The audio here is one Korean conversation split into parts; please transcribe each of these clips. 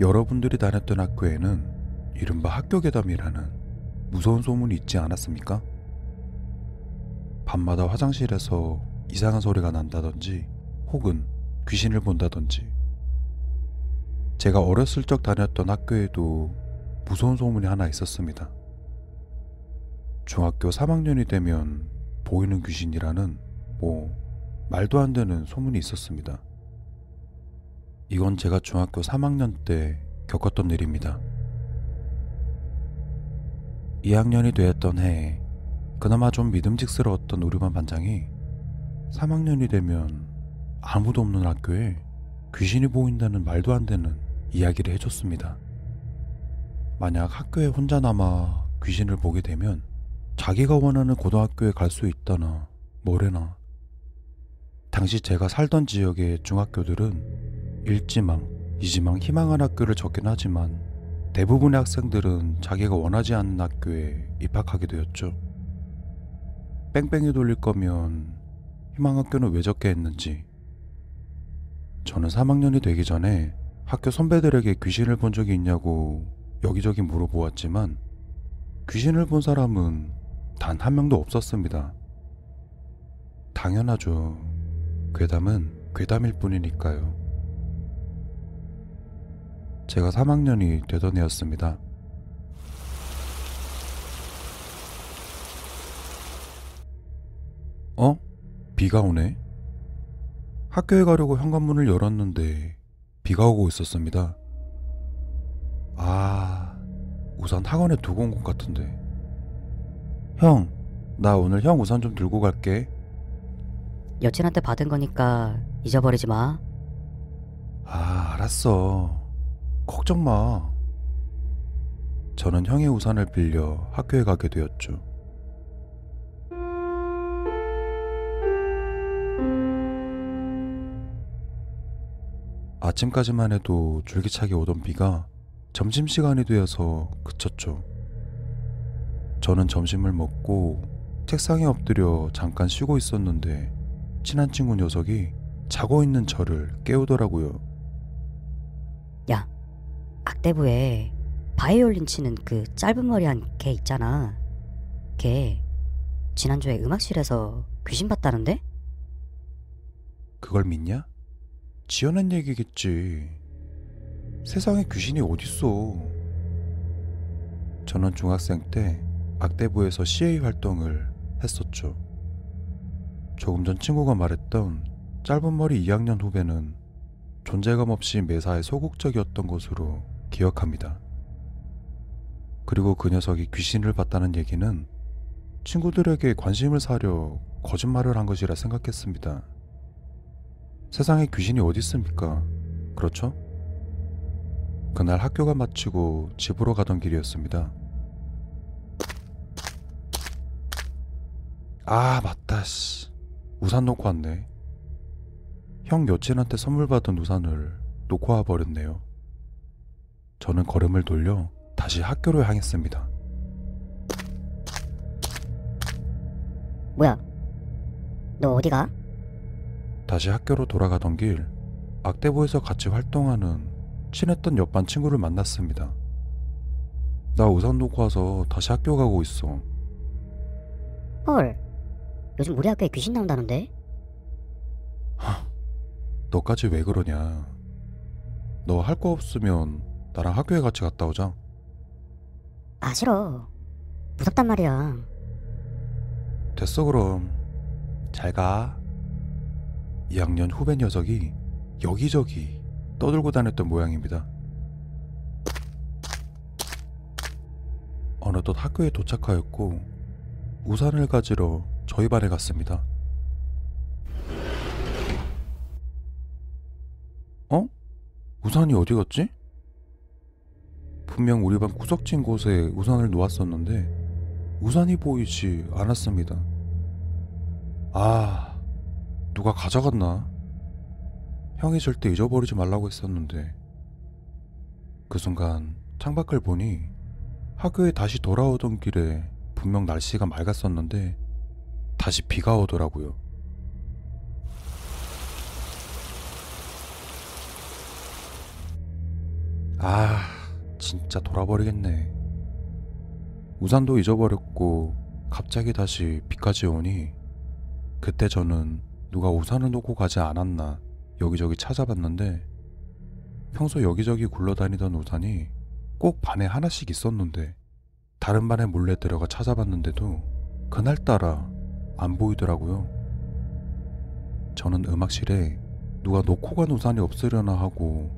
여러분들이 다녔던 학교에는 이른바 학교 괴담이라는 무서운 소문이 있지 않았습니까? 밤마다 화장실에서 이상한 소리가 난다든지 혹은 귀신을 본다든지 제가 어렸을 적 다녔던 학교에도 무서운 소문이 하나 있었습니다. 중학교 3학년이 되면 보이는 귀신이라는 뭐 말도 안 되는 소문이 있었습니다. 이건 제가 중학교 3학년 때 겪었던 일입니다. 2학년이 되었던 해에 그나마 좀 믿음직스러웠던 우리 반 반장이 3학년이 되면 아무도 없는 학교에 귀신이 보인다는 말도 안 되는 이야기를 해줬습니다. 만약 학교에 혼자 남아 귀신을 보게 되면 자기가 원하는 고등학교에 갈 수 있다나 뭐래나. 당시 제가 살던 지역의 중학교들은 일지망, 이지망, 희망한 학교를 적긴 하지만 대부분의 학생들은 자기가 원하지 않는 학교에 입학하게 되었죠. 뺑뺑이 돌릴 거면 희망학교는 왜 적게 했는지. 저는 3학년이 되기 전에 학교 선배들에게 귀신을 본 적이 있냐고 여기저기 물어보았지만 귀신을 본 사람은 단 한 명도 없었습니다. 당연하죠. 괴담은 괴담일 뿐이니까요. 제가 3학년이 되던 해였습니다. 어? 비가 오네? 학교에 가려고 현관문을 열었는데 비가 오고 있었습니다. 아, 우산 학원에 두고 온 것 같은데. 형, 나 오늘 형 우산 좀 들고 갈게. 여친한테 받은 거니까 잊어버리지 마. 아, 알았어. 걱정 마. 저는 형의 우산을 빌려 학교에 가게 되었죠. 아침까지만 해도 줄기차게 오던 비가 점심시간이 되어서 그쳤죠. 저는 점심을 먹고 책상에 엎드려 잠깐 쉬고 있었는데 친한 친구 녀석이 자고 있는 저를 깨우더라고요. 야, 악대부에 바이올린 치는 그 짧은 머리한 걔 있잖아. 걔 지난주에 음악실에서 귀신 봤다는데? 그걸 믿냐? 지어낸 얘기겠지. 세상에 귀신이 어딨어. 저는 중학생 때 악대부에서 CA 활동을 했었죠. 조금 전 친구가 말했던 짧은 머리 2학년 후배는 존재감 없이 매사에 소극적이었던 것으로 기억합니다. 그리고 그 녀석이 귀신을 봤다는 얘기는 친구들에게 관심을 사려 거짓말을 한 것이라 생각했습니다. 세상에 귀신이 어디 있습니까? 그렇죠? 그날 학교가 마치고 집으로 가던 길이었습니다. 아, 맞다, 씨. 우산 놓고 왔네. 형 여친한테 선물 받은 우산을 놓고 와버렸네요. 저는 걸음을 돌려 다시 학교로 향했습니다. 뭐야? 너 어디가? 다시 학교로 돌아가던 길 악대부에서 같이 활동하는 친했던 옆반 친구를 만났습니다. 나 우산 놓고 와서 다시 학교 가고 있어. 헐. 요즘 우리 학교에 귀신 나온다는데? 너까지 왜 그러냐? 너 할 거 없으면 나랑 학교에 같이 갔다 오자. 아 싫어. 무섭단 말이야. 됐어 그럼. 잘 가. 2학년 후배 녀석이 여기저기 떠들고 다녔던 모양입니다. 어느덧 학교에 도착하였고 우산을 가지러 저희 반에 갔습니다. 어? 우산이 어디 갔지? 분명 우리 반 구석진 곳에 우산을 놓았었는데 우산이 보이지 않았습니다. 아, 누가 가져갔나? 형이 절대 잊어버리지 말라고 했었는데 그 순간 창밖을 보니 학교에 다시 돌아오던 길에 분명 날씨가 맑았었는데 다시 비가 오더라고요. 아, 진짜 돌아버리겠네. 우산도 잊어버렸고 갑자기 다시 비까지 오니 그때 저는 누가 우산을 놓고 가지 않았나 여기저기 찾아봤는데 평소 여기저기 굴러다니던 우산이 꼭 반에 하나씩 있었는데 다른 반에 몰래 들어가 찾아봤는데도 그날따라 안 보이더라고요. 저는 음악실에 누가 놓고 간 우산이 없으려나 하고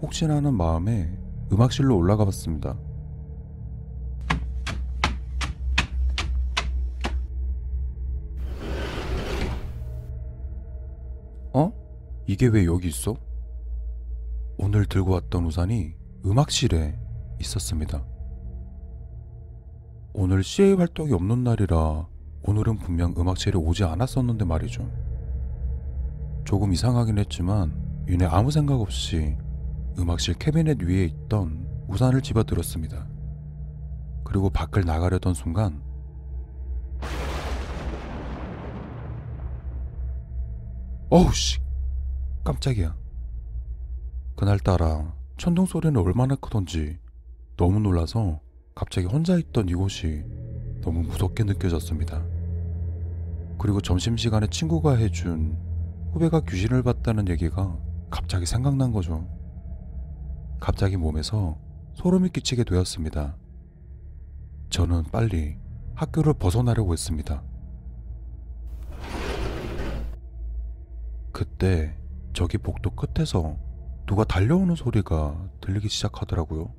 혹시나 하는 마음에 음악실로 올라가 봤습니다. 어? 이게 왜 여기 있어? 오늘 들고 왔던 우산이 음악실에 있었습니다. 오늘 CA 활동이 없는 날이라 오늘은 분명 음악실에 오지 않았었는데 말이죠. 조금 이상하긴 했지만 윤혜 아무 생각 없이 음악실 캐비넷 위에 있던 우산을 집어들었습니다. 그리고 밖을 나가려던 순간 어우 씨 깜짝이야. 그날따라 천둥 소리는 얼마나 크던지 너무 놀라서 갑자기 혼자 있던 이곳이 너무 무섭게 느껴졌습니다. 그리고 점심시간에 친구가 해준 후배가 귀신을 봤다는 얘기가 갑자기 생각난 거죠. 갑자기 몸에서 소름이 끼치게 되었습니다. 저는 빨리 학교를 벗어나려고 했습니다. 그때 저기 복도 끝에서 누가 달려오는 소리가 들리기 시작하더라고요.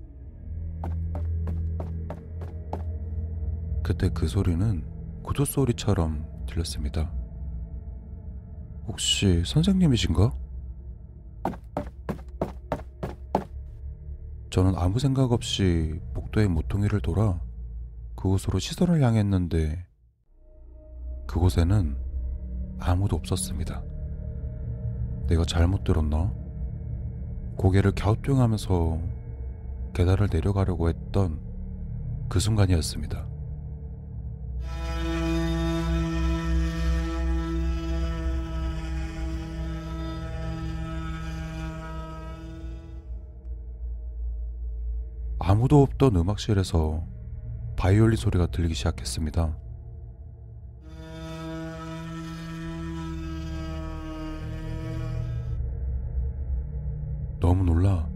그때 그 소리는 구두 소리처럼 들렸습니다. 혹시 선생님이신가? 저는 아무 생각 없이 복도의 모퉁이를 돌아 그곳으로 시선을 향했는데 그곳에는 아무도 없었습니다. 내가 잘못 들었나? 고개를 갸우뚱하면서 계단을 내려가려고 했던 그 순간이었습니다. 아무도 없던 음악실에서 바이올린 소리가 들리기 시작했습니다. 너무 놀라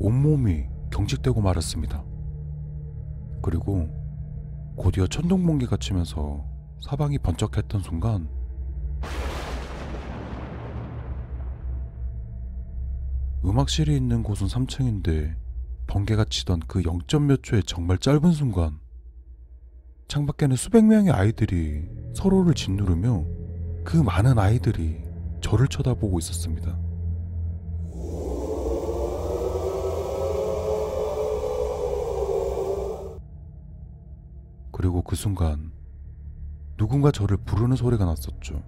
온몸이 경직되고 말았습니다. 그리고 곧이어 천둥번개가 치면서 사방이 번쩍했던 순간 음악실이 있는 곳은 3층인데 번개가 치던 그 0. 몇 초의 정말 짧은 순간 창밖에는 수백 명의 아이들이 서로를 짓누르며 그 많은 아이들이 저를 쳐다보고 있었습니다. 그리고 그 순간 누군가 저를 부르는 소리가 났었죠.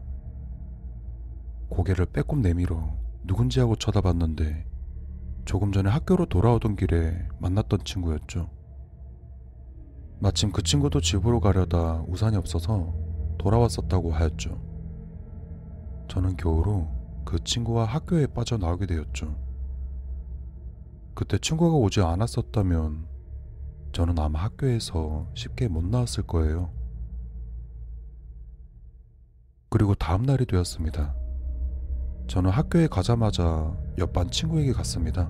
고개를 빼꼼 내밀어 누군지 하고 쳐다봤는데 조금 전에 학교로 돌아오던 길에 만났던 친구였죠. 마침 그 친구도 집으로 가려다 우산이 없어서 돌아왔었다고 하였죠. 저는 겨우로 그 친구와 학교에 빠져나오게 되었죠. 그때 친구가 오지 않았었다면 저는 아마 학교에서 쉽게 못 나왔을 거예요. 그리고 다음 날이 되었습니다. 저는 학교에 가자마자 옆반 친구에게 갔습니다.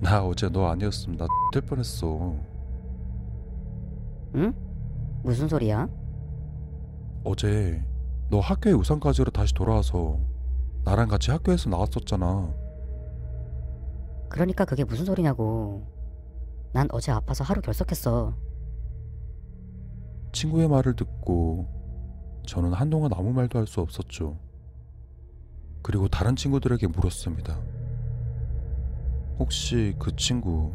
나 어제 너 아니었으면 나될 뻔했어. 응? 무슨 소리야? 어제 너 학교에 우산 가지러 다시 돌아와서 나랑 같이 학교에서 나왔었잖아. 그러니까 그게 무슨 소리냐고. 난 어제 아파서 하루 결석했어. 친구의 말을 듣고 저는 한동안 아무 말도 할 수 없었죠. 그리고 다른 친구들에게 물었습니다. 혹시 그 친구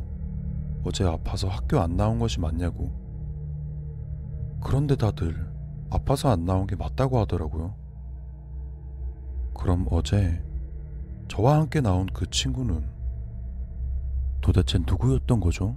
어제 아파서 학교 안 나온 것이 맞냐고. 그런데 다들 아파서 안 나온 게 맞다고 하더라고요. 그럼 어제 저와 함께 나온 그 친구는 도대체 누구였던 거죠?